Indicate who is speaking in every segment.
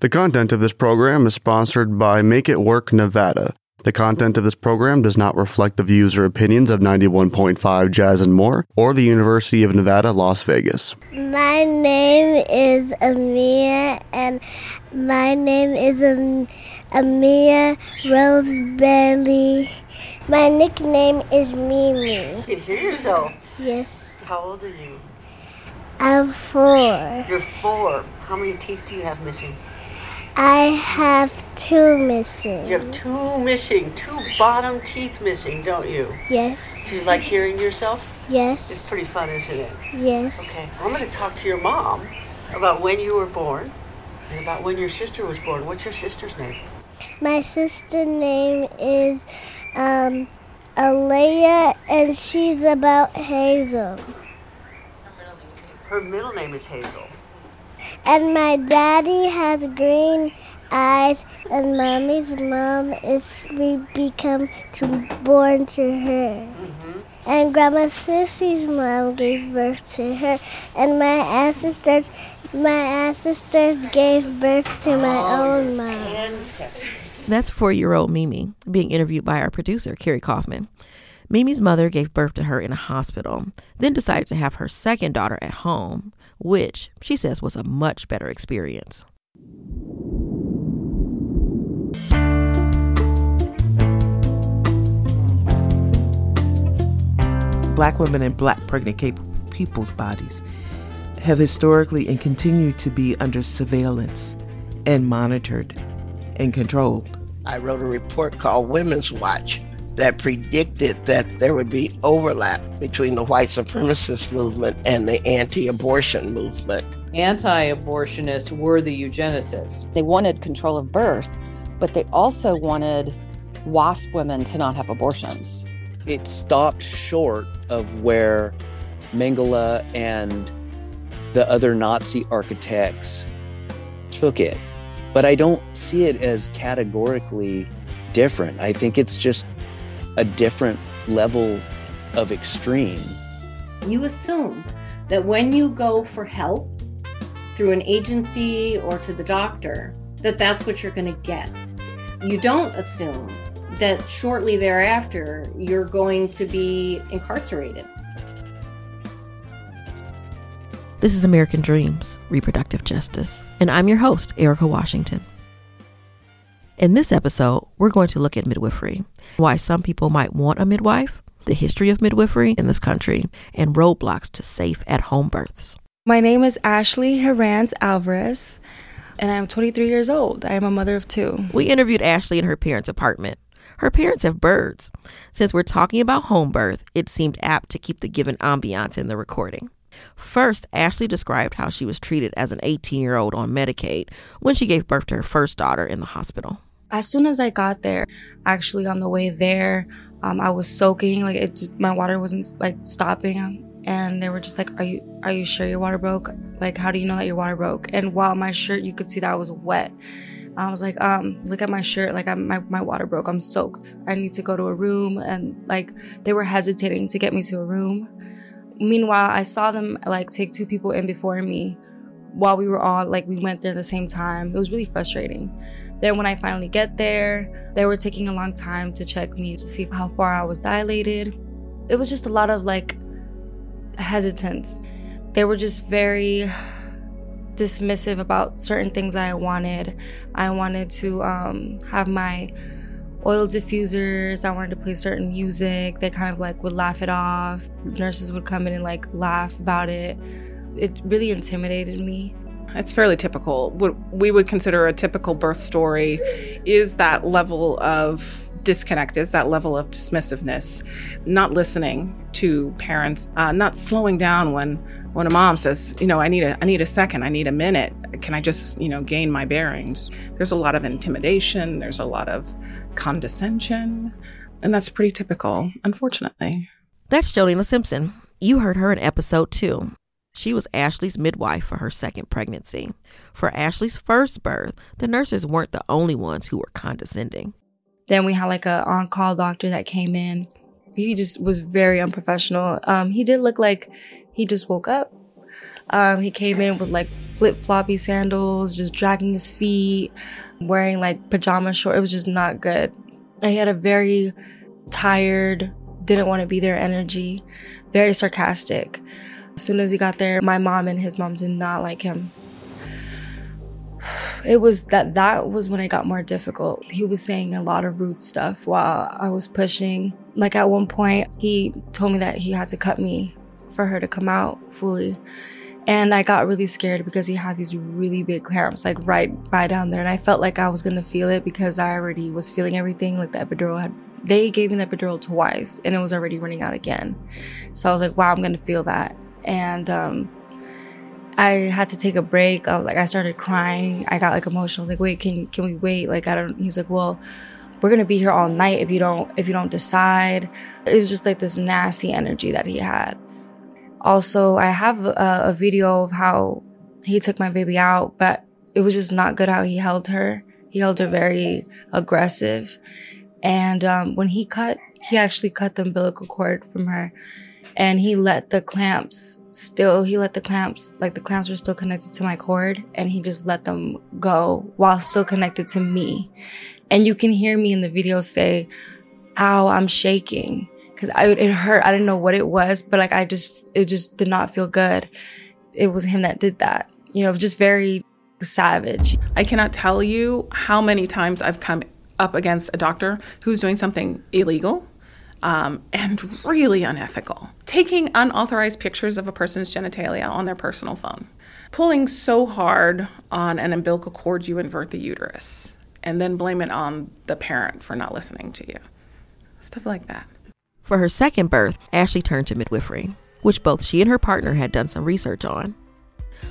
Speaker 1: The content of this program is sponsored by Make It Work Nevada. The content of this program does not reflect the views or opinions of 91.5 Jazz and More or the University of Nevada, Las Vegas.
Speaker 2: My name is Amia, and my name is Am- Amia Rosebelly. My nickname is Mimi.
Speaker 3: You can hear yourself.
Speaker 2: Yes,
Speaker 3: How old are you?
Speaker 2: I'm four.
Speaker 3: You're four. How many teeth do you have missing?
Speaker 2: I have two missing.
Speaker 3: You have two missing, two bottom teeth missing, don't you?
Speaker 2: Yes,
Speaker 3: Do you like hearing yourself?
Speaker 2: Yes.
Speaker 3: It's pretty fun, isn't it?
Speaker 2: yes.
Speaker 3: Okay, I'm going to talk to your mom about when you were born and about when your sister was born. What's your sister's name?
Speaker 2: My sister's name is um, Alea, and she's about Hazel.
Speaker 3: Her middle name is Hazel.
Speaker 2: And my daddy has green eyes, and mommy's mom is we become to born to her. Mm-hmm. And Grandma Sissy's mom gave birth to her, and my ancestors, my ancestors gave birth to my oh, own mom.
Speaker 3: Ancestor.
Speaker 4: That's four year old Mimi being interviewed by our producer, Carrie Kaufman. Mimi's mother gave birth to her in a hospital, then decided to have her second daughter at home, which she says was a much better experience.
Speaker 5: black women and black pregnant people's bodies have historically and continue to be under surveillance and monitored and controlled.
Speaker 6: I wrote a report called Women's Watch that predicted that there would be overlap between the white supremacist movement and the anti abortion movement.
Speaker 7: anti abortionists were the eugenicists.
Speaker 8: They wanted control of birth, but they also wanted WASP women to not have abortions.
Speaker 9: it stopped short of where Mengele and the other Nazi architects took it. But I don't see it as categorically different. I think it's just a different level of extreme.
Speaker 10: you assume that when you go for help through an agency or to the doctor that that's what you're going to get you don't assume that shortly thereafter you're going to be incarcerated
Speaker 4: This is American Dreams, Reproductive Justice, and I'm your host, Erika Washington. In this episode, we're going to look at midwifery, why some people might want a midwife, the history of midwifery in this country, and roadblocks to safe at home births.
Speaker 11: My name is Ashlee Hernanz Alvarez, and I'm 23 years old. I am a mother of two.
Speaker 4: We interviewed Ashlee in her parents' apartment. Her parents have birds. Since we're talking about home birth, it seemed apt to keep the given ambiance in the recording. First, Ashlee described how she was treated as an 18 year old on Medicaid when she gave birth to her first daughter in the hospital.
Speaker 11: As soon as I got there, actually on the way there, um, I was soaking. Like it just, my water wasn't like stopping, and they were just like, "Are you, are you sure your water broke? Like, how do you know that your water broke?" And while my shirt, you could see that I was wet. I was like, um, look at my shirt. Like, I'm, my, my water broke. I'm soaked. I need to go to a room. And like, they were hesitating to get me to a room. Meanwhile, I saw them like take two people in before me while we were all like, we went there at the same time. It was really frustrating. Then when I finally get there, they were taking a long time to check me to see how far I was dilated. It was just a lot of like hesitance. They were just very dismissive about certain things that I wanted. I wanted to um, have my oil diffusers. I wanted to play certain music. They kind of like would laugh it off. Nurses would come in and like laugh about it. It really intimidated me.
Speaker 12: It's fairly typical. What we would consider a typical birth story is that level of disconnect, is that level of dismissiveness, not listening to parents, uh, not slowing down when when a mom says, you know, I need a I need a second, I need a minute. Can I just you know gain my bearings? There's a lot of intimidation. There's a lot of condescension, and that's pretty typical, unfortunately.
Speaker 4: That's Jollina Simpson. You heard her in episode two. She was Ashlee's midwife for her second pregnancy. For Ashlee's first birth, the nurses weren't the only ones who were condescending.
Speaker 11: Then we had like a on-call doctor that came in. He just was very unprofessional. Um, he did look like he just woke up. Um, he came in with like flip floppy sandals, just dragging his feet, wearing like pajama shorts. It was just not good. He had a very tired, didn't want to be there energy, very sarcastic. As soon as he got there, my mom and his mom did not like him. It was that that was when it got more difficult. He was saying a lot of rude stuff while I was pushing. Like at one point, he told me that he had to cut me for her to come out fully. And I got really scared because he had these really big clamps, like right right down there. And I felt like I was gonna feel it because I already was feeling everything. Like the epidural had they gave me the epidural twice and it was already running out again. So I was like, wow, I'm gonna feel that. And um I had to take a break. I like I started crying. I got like emotional. I was like, wait, can can we wait? Like I don't he's like, well, we're gonna be here all night if you don't if you don't decide. It was just like this nasty energy that he had. Also, I have a, a video of how he took my baby out, but it was just not good how he held her. He held her very aggressive. And um, when he cut, he actually cut the umbilical cord from her and he let the clamps still, he let the clamps, like the clamps were still connected to my cord and he just let them go while still connected to me. And you can hear me in the video say, ow, I'm shaking because I it hurt. I didn't know what it was, but like I just it just did not feel good. It was him that did that. You know, just very savage.
Speaker 12: I cannot tell you how many times I've come up against a doctor who's doing something illegal um, and really unethical. Taking unauthorized pictures of a person's genitalia on their personal phone, pulling so hard on an umbilical cord you invert the uterus, and then blame it on the parent for not listening to you. Stuff like that.
Speaker 4: For her second birth, Ashlee turned to midwifery, which both she and her partner had done some research on.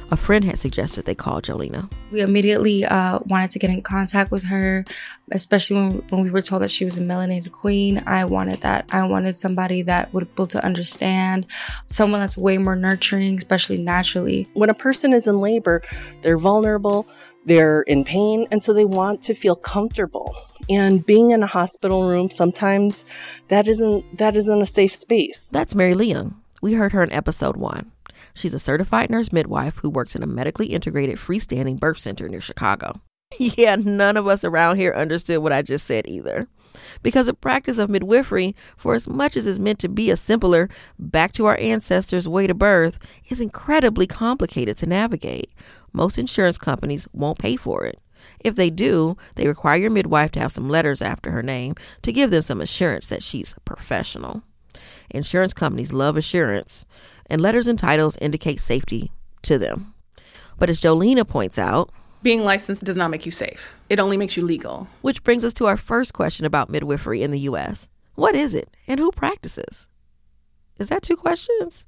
Speaker 4: A friend had suggested they call Jollina.
Speaker 11: We immediately uh, wanted to get in contact with her, especially when, when we were told that she was a melanated queen. I wanted that. I wanted somebody that would be able to understand, someone that's way more nurturing, especially naturally.
Speaker 13: When a person is in labor, they're vulnerable, they're in pain, and so they want to feel comfortable. And being in a hospital room, sometimes that isn't that isn't a safe space.
Speaker 4: That's Mary Leung. We heard her in episode one. She's a certified nurse midwife who works in a medically integrated freestanding birth center near Chicago. Yeah, none of us around here understood what I just said either. Because the practice of midwifery, for as much as it's meant to be a simpler, back to our ancestors' way to birth, is incredibly complicated to navigate. Most insurance companies won't pay for it. If they do, they require your midwife to have some letters after her name to give them some assurance that she's professional. Insurance companies love assurance, and letters and titles indicate safety to them. But as Jollina points out,
Speaker 12: being licensed does not make you safe. It only makes you legal.
Speaker 4: Which brings us to our first question about midwifery in the U.S. What is it and who practices? Is that two questions?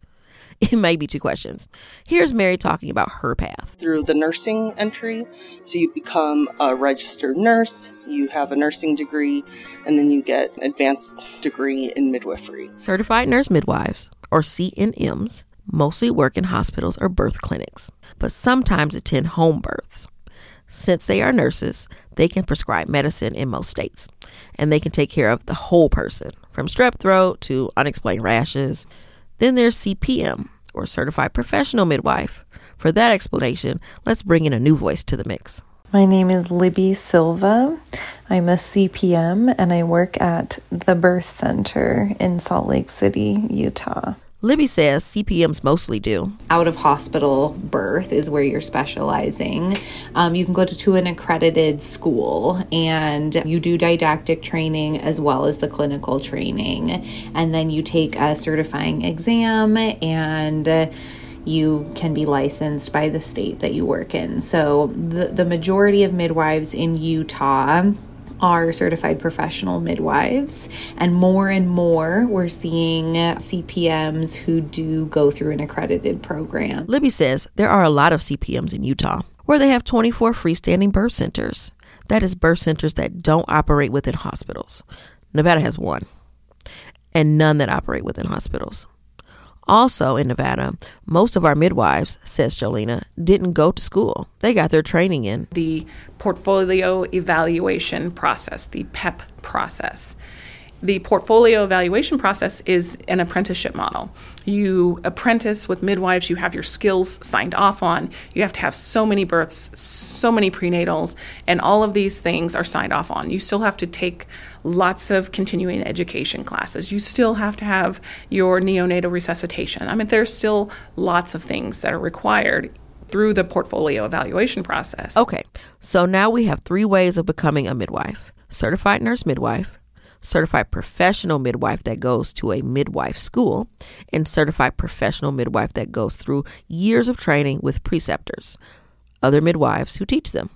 Speaker 4: It may be two questions. Here's Mary talking about her path.
Speaker 13: Through the nursing entry, so you become a registered nurse, you have a nursing degree, and then you get advanced degree in midwifery.
Speaker 4: Certified nurse midwives, or CNMs, mostly work in hospitals or birth clinics, but sometimes attend home births. Since they are nurses, they can prescribe medicine in most states, and they can take care of the whole person, from strep throat to unexplained rashes then there's CPM, or Certified Professional Midwife. For that explanation, let's bring in a new voice to the mix.
Speaker 14: My name is Libby Silva. I'm a CPM and I work at the Birth Center in Salt Lake City, Utah.
Speaker 4: Libby says CPMs mostly do.
Speaker 15: Out of hospital birth is where you're specializing. Um, you can go to, to, an accredited school and you do didactic training as well as the clinical training. And then you take a certifying exam and you can be licensed by the state that you work in. So the, the majority of midwives in Utah are certified professional midwives. And more and more, we're seeing CPMs who do go through an accredited program.
Speaker 4: Libby says there are a lot of CPMs in Utah where they have 24 freestanding birth centers. That is, birth centers that don't operate within hospitals. Nevada has one, and none that operate within hospitals. Also in Nevada, most of our midwives, says Jollina, didn't go to school. They got their training in
Speaker 12: the portfolio evaluation process, the PEP process. The portfolio evaluation process is an apprenticeship model. You apprentice with midwives, you have your skills signed off on, you have to have so many births, so many prenatals, and all of these things are signed off on. You still have to take lots of continuing education classes. You still have to have your neonatal resuscitation. I mean, there's still lots of things that are required through the portfolio evaluation process.
Speaker 4: Okay, so now we have three ways of becoming a midwife certified nurse midwife, certified professional midwife that goes to a midwife school, and certified professional midwife that goes through years of training with preceptors, other midwives who teach them.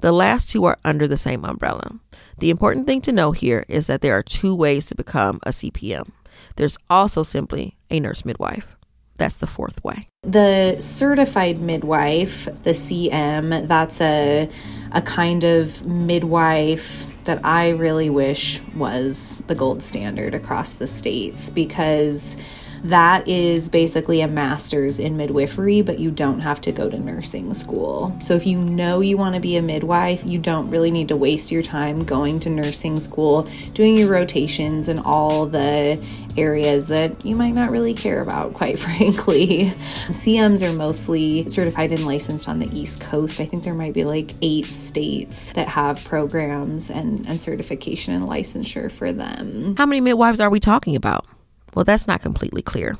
Speaker 4: The last two are under the same umbrella. The important thing to know here is that there are two ways to become a CPM. There's also simply a nurse midwife. That's the fourth way.
Speaker 15: The certified midwife, the CM, that's a a kind of midwife that I really wish was the gold standard across the states because that is basically a master's in midwifery, but you don't have to go to nursing school. So if you know you want to be a midwife, you don't really need to waste your time going to nursing school, doing your rotations and all the areas that you might not really care about, quite frankly. CMs are mostly certified and licensed on the East Coast. I think there might be like eight states that have programs and, and certification and licensure for them.
Speaker 4: How many midwives are we talking about? Well, that's not completely clear.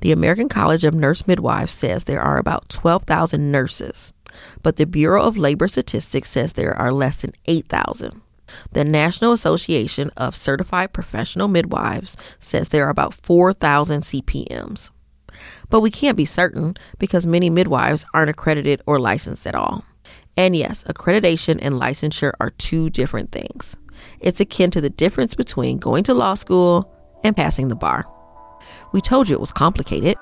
Speaker 4: The American College of Nurse Midwives says there are about 12,000 nurses, but the Bureau of Labor Statistics says there are less than 8,000. The National Association of Certified Professional Midwives says there are about 4,000 CPMs. But we can't be certain because many midwives aren't accredited or licensed at all. And yes, accreditation and licensure are two different things. It's akin to the difference between going to law school and passing the bar. We told you it was complicated.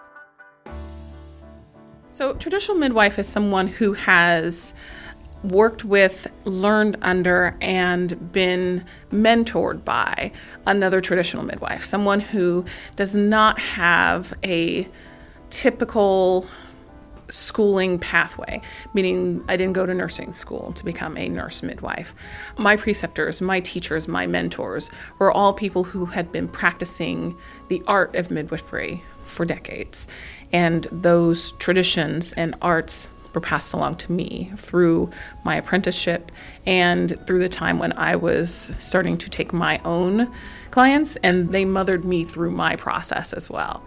Speaker 12: So, traditional midwife is someone who has worked with, learned under, and been mentored by another traditional midwife, someone who does not have a typical schooling pathway, meaning I didn't go to nursing school to become a nurse midwife. My preceptors, my teachers, my mentors were all people who had been practicing the art of midwifery for decades. And those traditions and arts were passed along to me through my apprenticeship and through the time when I was starting to take my own clients, and they mothered me through my process as well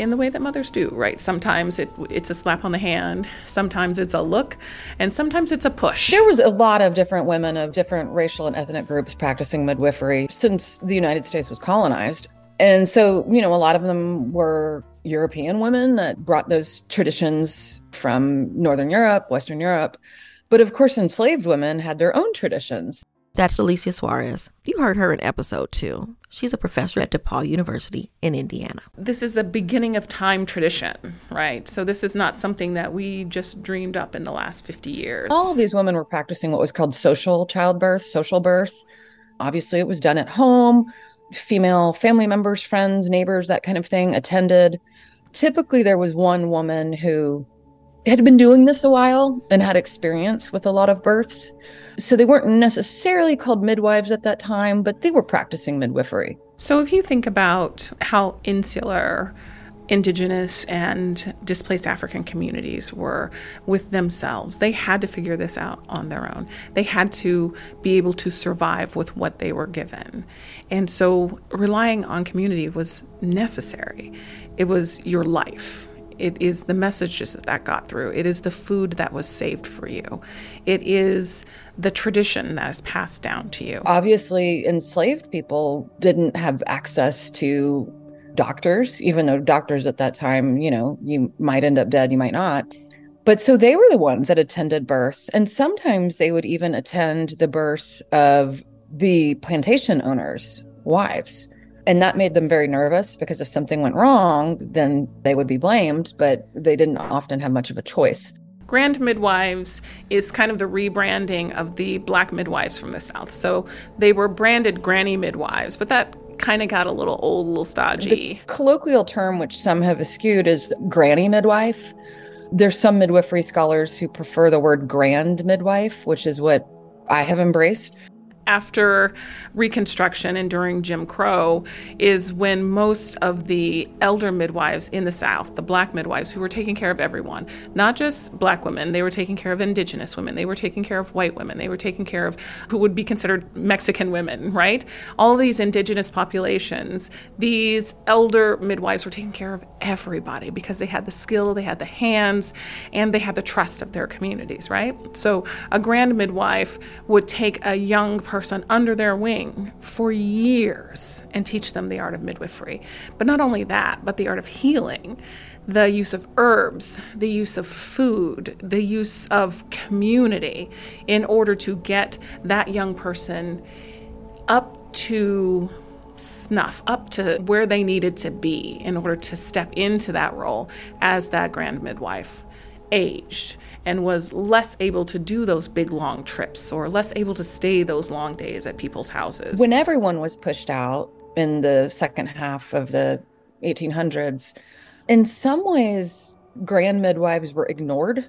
Speaker 12: in the way that mothers do, right? Sometimes it, it's a slap on the hand, sometimes it's a look, and sometimes it's a push.
Speaker 16: There was a lot of different women of different racial and ethnic groups practicing midwifery since the United States was colonized. And so, you know, a lot of them were European women that brought those traditions from Northern Europe, Western Europe. But of course, enslaved women had their own traditions.
Speaker 4: That's Alicia Suarez. You heard her in episode two. She's a professor at DePaul University in Indiana.
Speaker 12: This is a beginning of time tradition, right? So this is not something that we just dreamed up in the last 50 years.
Speaker 16: All of these women were practicing what was called social childbirth, social birth. Obviously, it was done at home. Female family members, friends, neighbors, that kind of thing attended. Typically, there was one woman who had been doing this a while and had experience with a lot of births. So they weren't necessarily called midwives at that time, but they were practicing midwifery.
Speaker 12: So if you think about how insular indigenous and displaced African communities were with themselves. They had to figure this out on their own. They had to be able to survive with what they were given. And so relying on community was necessary. It was your life. It is the messages that got through. It is the food that was saved for you. It is the tradition that is passed down to you.
Speaker 16: Obviously, enslaved people didn't have access to doctors, even though doctors at that time, you know, you might end up dead, you might not. But so they were the ones that attended births. And sometimes they would even attend the birth of the plantation owners' wives. And that made them very nervous because if something went wrong, then they would be blamed, but they didn't often have much of a choice.
Speaker 12: Grand Midwives is kind of the rebranding of the black midwives from the South. So they were branded granny midwives, but that kind of got a little old, a little stodgy.
Speaker 16: The colloquial term, which some have eschewed, is granny midwife. There's some midwifery scholars who prefer the word grand midwife, which is what I have embraced.
Speaker 12: After Reconstruction and during Jim Crow is when most of the elder midwives in the South, the black midwives who were taking care of everyone, not just black women, they were taking care of indigenous women, they were taking care of white women, they were taking care of who would be considered Mexican women, right? All these indigenous populations, these elder midwives were taking care of everybody because they had the skill, they had the hands, and they had the trust of their communities, right? So a grand midwife would take a young person under their wing for years and teach them the art of midwifery. But not only that, but the art of healing, the use of herbs, the use of food, the use of community in order to get that young person up to snuff, up to where they needed to be in order to step into that role as that grand midwife aged and was less able to do those big long trips or less able to stay those long days at people's houses.
Speaker 16: When everyone was pushed out in the second half of the 1800s, in some ways, grand midwives were ignored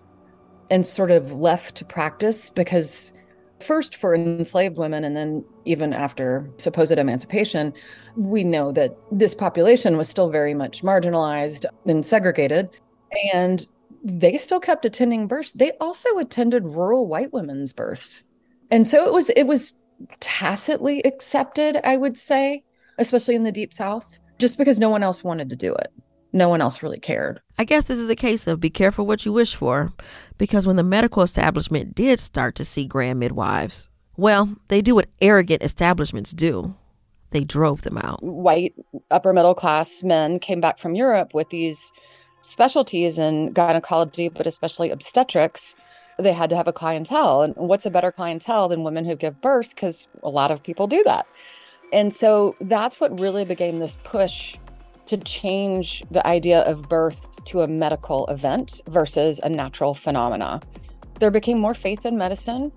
Speaker 16: and sort of left to practice because first for enslaved women and then even after supposed emancipation we know that this population was still very much marginalized and segregated and they still kept attending births. They also attended rural white women's births. And so it was it was tacitly accepted, I would say, especially in the deep south, just because no one else wanted to do it. No one else really cared.
Speaker 4: I guess this is a case of be careful what you wish for, because when the medical establishment did start to see grand midwives, well, they do what arrogant establishments do. They drove them out.
Speaker 8: White upper middle class men came back from Europe with these specialties in gynecology, but especially obstetrics, they had to have a clientele. And what's a better clientele than women who give birth? Because a lot of people do that. And so that's what really became this push to change the idea of birth to a medical event versus a natural phenomena. There became more faith in medicine,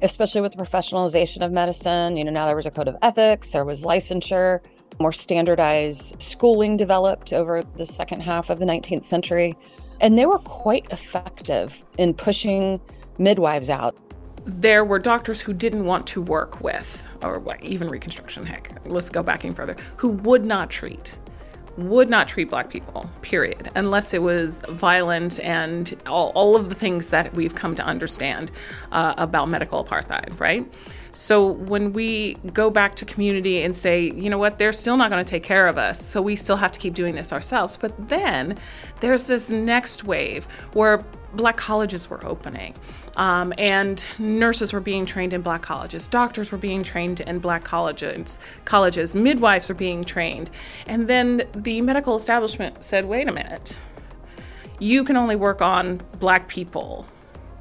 Speaker 8: especially with the professionalization of medicine. You know, now there was a code of ethics, there was licensure more standardized schooling developed over the second half of the 19th century. And they were quite effective in pushing midwives out.
Speaker 12: There were doctors who didn't want to work with, or even Reconstruction, heck, let's go back even further, who would not treat would not treat black people, period, unless it was violent and all, all of the things that we've come to understand uh, about medical apartheid, right? So when we go back to community and say, you know what, they're still not going to take care of us, so we still have to keep doing this ourselves. But then there's this next wave where black colleges were opening. Um, and nurses were being trained in black colleges, doctors were being trained in black colleges, colleges, midwives were being trained. And then the medical establishment said, wait a minute, you can only work on black people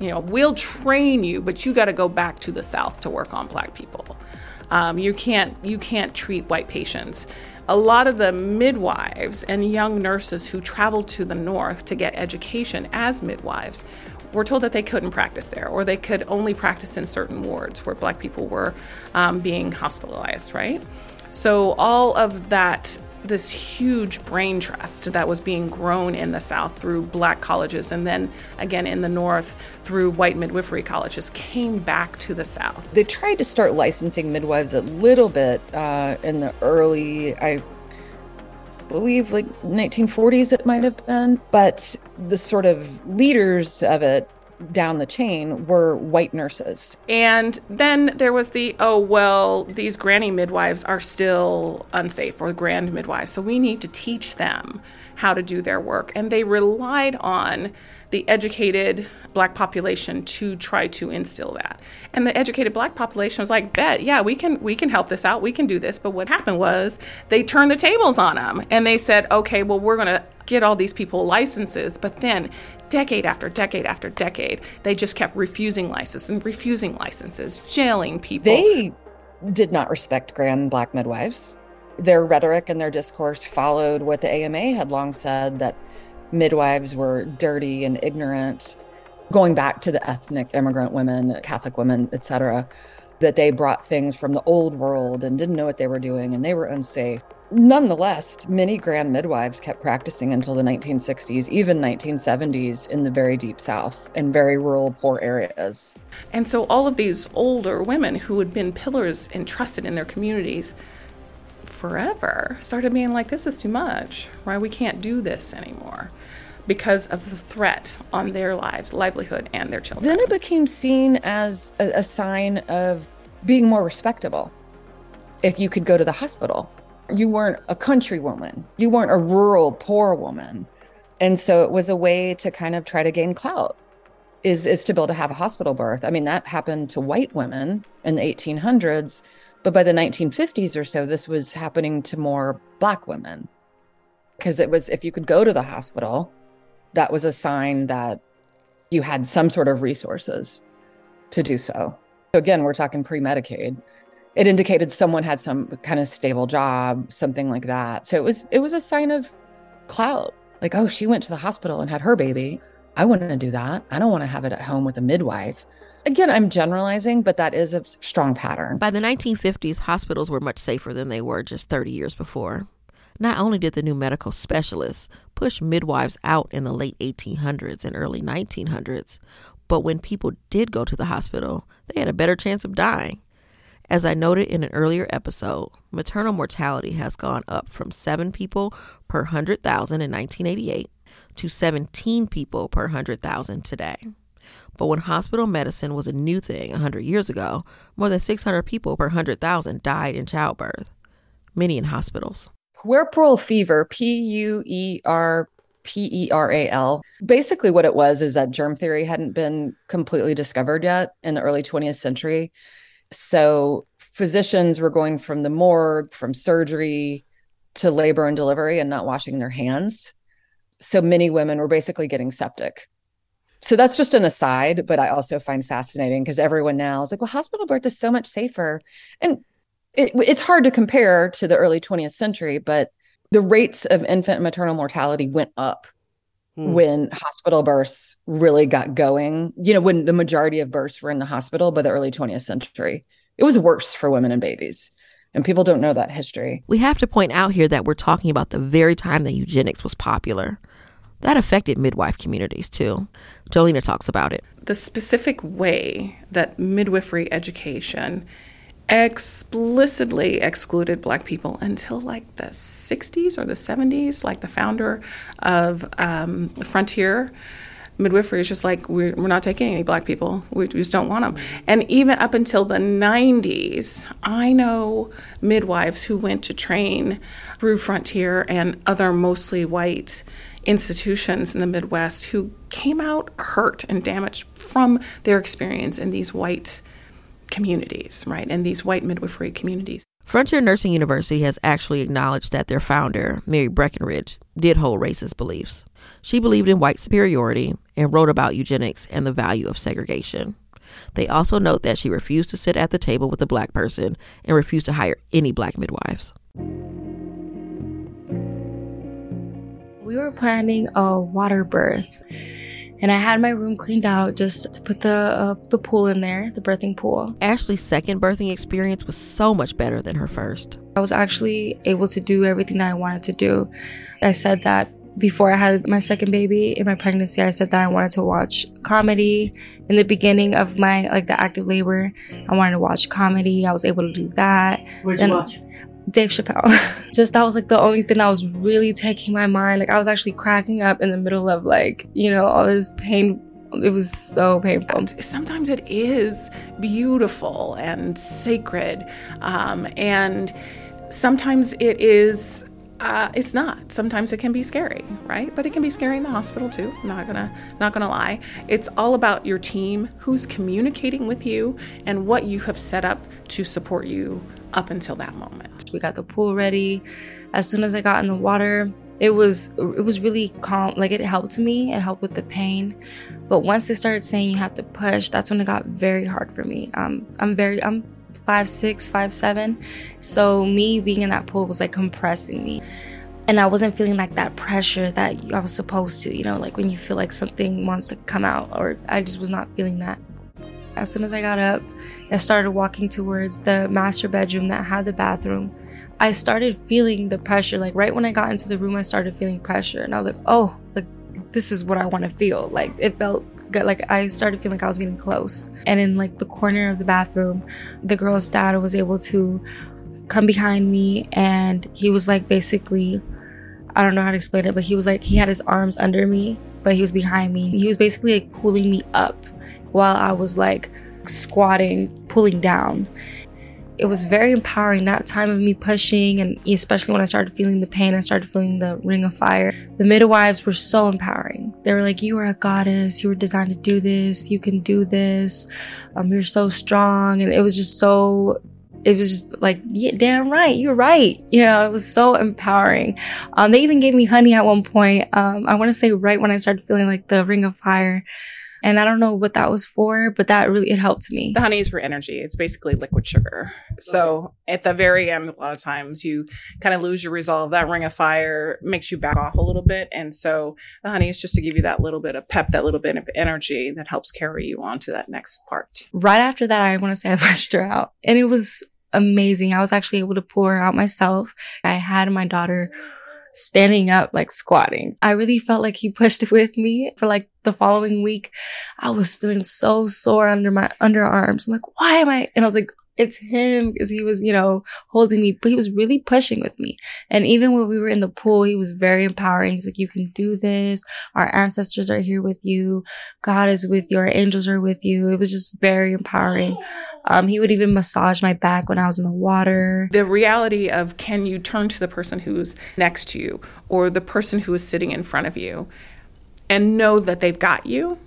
Speaker 12: you know, we'll train you, but you got to go back to the South to work on Black people. Um, you can't you can't treat white patients. A lot of the midwives and young nurses who traveled to the North to get education as midwives were told that they couldn't practice there, or they could only practice in certain wards where Black people were um, being hospitalized. Right. So all of that this huge brain trust that was being grown in the South through black colleges and then again in the North through white midwifery colleges came back to the South.
Speaker 16: They tried to start licensing midwives a little bit uh, in the early, I believe, like 1940s, it might have been, but the sort of leaders of it down the chain were white nurses.
Speaker 12: And then there was the, oh, well, these granny midwives are still unsafe or grand midwives. So we need to teach them how to do their work. And they relied on the educated black population to try to instill that. And the educated black population was like, bet, yeah, we can we can help this out. We can do this. But what happened was they turned the tables on them and they said, okay, well, we're going to get all these people licenses. But then decade after decade after decade, they just kept refusing licenses and refusing licenses, jailing people.
Speaker 16: They did not respect grand black midwives. Their rhetoric and their discourse followed what the AMA had long said that midwives were dirty and ignorant, going back to the ethnic immigrant women, Catholic women, etc. that they brought things from the old world and didn't know what they were doing and they were unsafe. Nonetheless, many grand midwives kept practicing until the 1960s, even 1970s in the very deep South and very rural, poor areas.
Speaker 12: And so all of these older women who had been pillars and trusted in their communities forever started being like, this is too much, right? We can't do this anymore because of the threat on their lives, livelihood, and their children.
Speaker 16: Then it became seen as a, a sign of being more respectable if you could go to the hospital you weren't a country woman, you weren't a rural poor woman. And so it was a way to kind of try to gain clout is is to be able to have a hospital birth. I mean, that happened to white women in the 1800s, but by the 1950s or so, this was happening to more black women. Because it was if you could go to the hospital, that was a sign that you had some sort of resources to do so. So again, we're talking pre-Medicaid it indicated someone had some kind of stable job, something like that. So it was it was a sign of clout. Like, oh, she went to the hospital and had her baby. I wouldn't do that. I don't want to have it at home with a midwife. Again, I'm generalizing, but that is a strong pattern.
Speaker 4: By the 1950s, hospitals were much safer than they were just 30 years before. Not only did the new medical specialists push midwives out in the late 1800s and early 1900s, but when people did go to the hospital, they had a better chance of dying. As I noted in an earlier episode, maternal mortality has gone up from 7 people per 100,000 in 1988 to 17 people per 100,000 today. But when hospital medicine was a new thing 100 years ago, more than 600 people per 100,000 died in childbirth, many in hospitals.
Speaker 16: Puerperal fever, P U E R P E R A L. Basically, what it was is that germ theory hadn't been completely discovered yet in the early 20th century. So physicians were going from the morgue, from surgery to labor and delivery and not washing their hands. So many women were basically getting septic. So that's just an aside, but I also find fascinating because everyone now is like, well, hospital birth is so much safer. And it, it's hard to compare to the early 20th century, but the rates of infant maternal mortality went up hmm. when hospital births really got going. You know, when the majority of births were in the hospital by the early 20th century. It was worse for women and babies. And people don't know that history.
Speaker 4: We have to point out here that we're talking about the very time that eugenics was popular. That affected midwife communities too. Jollina talks about it.
Speaker 12: The specific way that midwifery education explicitly excluded black people until like the 60s or the 70s like the founder of um, frontier midwifery is just like we're, we're not taking any black people. We just don't want them and even up until the 90s i know midwives who went to train through frontier and other mostly white institutions in the midwest who came out hurt and damaged from their experience in these white communities, right? And these white midwifery communities.
Speaker 4: Frontier Nursing University has actually acknowledged that their founder, Mary Breckinridge, did hold racist beliefs. She believed in white superiority and wrote about eugenics and the value of segregation. They also note that she refused to sit at the table with a black person and refused to hire any black midwives.
Speaker 11: We were planning a water birth and I had my room cleaned out just to put the uh, the pool in there, the birthing pool.
Speaker 4: Ashlee's second birthing experience was so much better than her first.
Speaker 11: I was actually able to do everything that I wanted to do. I said that before I had my second baby in my pregnancy, I said that I wanted to watch comedy. In the beginning of my like the active labor, I wanted to watch comedy. I was able to do that.
Speaker 3: What'd you watch?
Speaker 11: Dave Chappelle. Just that was like the only thing that was really taking my mind. Like I was actually cracking up in the middle of like, you know, all this pain. It was so painful.
Speaker 12: Sometimes it is beautiful and sacred. Um, and sometimes it is uh, it's not. Sometimes it can be scary, right? But it can be scary in the hospital too. not gonna not gonna lie. It's all about your team, who's communicating with you, and what you have set up to support you up until that moment.
Speaker 11: We got the pool ready. As soon as I got in the water, it was it was really calm. Like it helped me. It helped with the pain. But once they started saying you have to push, that's when it got very hard for me. Um, I'm very I'm five six, five seven. So me being in that pool was like compressing me. And I wasn't feeling like that pressure that I was supposed to, you know, like when you feel like something wants to come out, or I just was not feeling that. As soon as I got up I started walking towards the master bedroom that had the bathroom. I started feeling the pressure. Like right when I got into the room, I started feeling pressure. And I was like, oh, like this is what I want to feel. Like it felt good. Like I started feeling like I was getting close. And in like the corner of the bathroom, the girl's dad was able to come behind me and he was like basically I don't know how to explain it, but he was like he had his arms under me, but he was behind me. He was basically like pulling me up while I was like squatting, pulling down. It was very empowering that time of me pushing, and especially when I started feeling the pain, I started feeling the ring of fire. The midwives were so empowering. They were like, You are a goddess. You were designed to do this. You can do this. Um, you're so strong. And it was just so it was just like, yeah, damn right, you're right. You know, it was so empowering. Um, they even gave me honey at one point. Um, I want to say right when I started feeling like the ring of fire. And I don't know what that was for, but that really it helped me.
Speaker 12: The honey is for energy. It's basically liquid sugar. So at the very end, a lot of times you kind of lose your resolve. That ring of fire makes you back off a little bit. And so the honey is just to give you that little bit of pep, that little bit of energy that helps carry you on to that next part.
Speaker 11: Right after that, I want to say I pushed her out. And it was amazing. I was actually able to pull her out myself. I had my daughter standing up, like squatting. I really felt like he pushed with me for like the following week. I was feeling so sore under my underarms. I'm like, why am I? And I was like, it's him because he was, you know, holding me, but he was really pushing with me. And even when we were in the pool, he was very empowering. He's like, you can do this. Our ancestors are here with you. God is with you. Our angels are with you. It was just very empowering. Um, he would even massage my back when I was in the water.
Speaker 12: The reality of can you turn to the person who's next to you or the person who is sitting in front of you and know that they've got you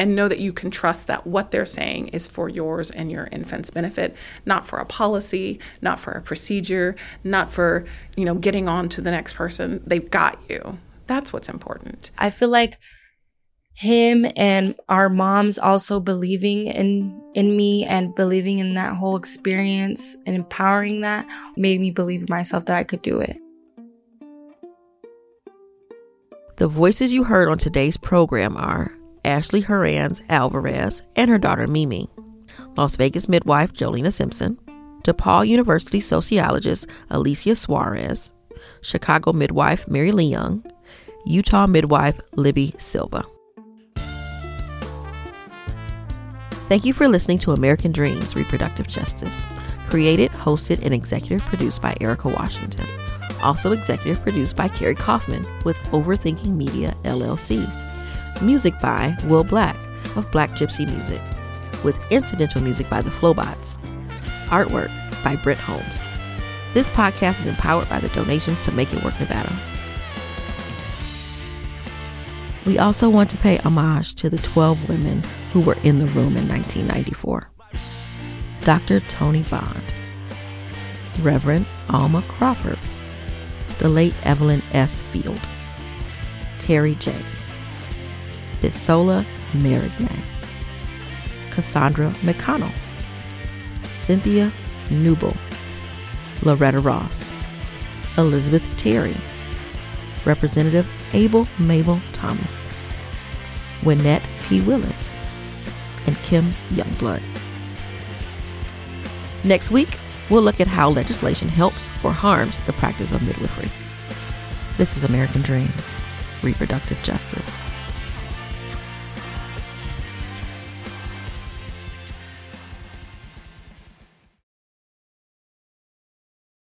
Speaker 12: and know that you can trust that what they're saying is for yours and your infant's benefit not for a policy not for a procedure not for you know getting on to the next person. They've got you. That's what's important.
Speaker 11: I feel like him and our moms also believing in in me and believing in that whole experience and empowering that made me believe in myself that I could do it.
Speaker 4: The voices you heard on today's program are Ashlee Hernanz Alvarez and her daughter Mimi, Las Vegas midwife Jollina Simpson, DePaul University sociologist Alicia Suarez, Chicago midwife Mary Lee Young, Utah midwife Libby Silva. Thank you for listening to American Dreams Reproductive Justice, created, hosted, and executive produced by Erika Washington. Also executive produced by Carrie Kaufman with Overthinking Media LLC. Music by Wil Black of Black Gypsy Music, with incidental music by the Flobots. Artwork by Brent Holmes. This podcast is empowered by the donations to Make It Work Nevada. We also want to pay homage to the 12 women who were in the room in 1994. Dr. Toni Bond, Reverend Alma Crawford, the late Evelyn S. Field, Terri James, Bisola Marignay, Cassandra McConnell, Cynthia Newbille, Loretta Ross, Elizabeth Terry, Representative Abel Mabel Thomas, Winnette P. Willis, and Kim Youngblood. Next week, we'll look at how legislation helps or harms the practice of midwifery. This is American Dreams, Reproductive Justice.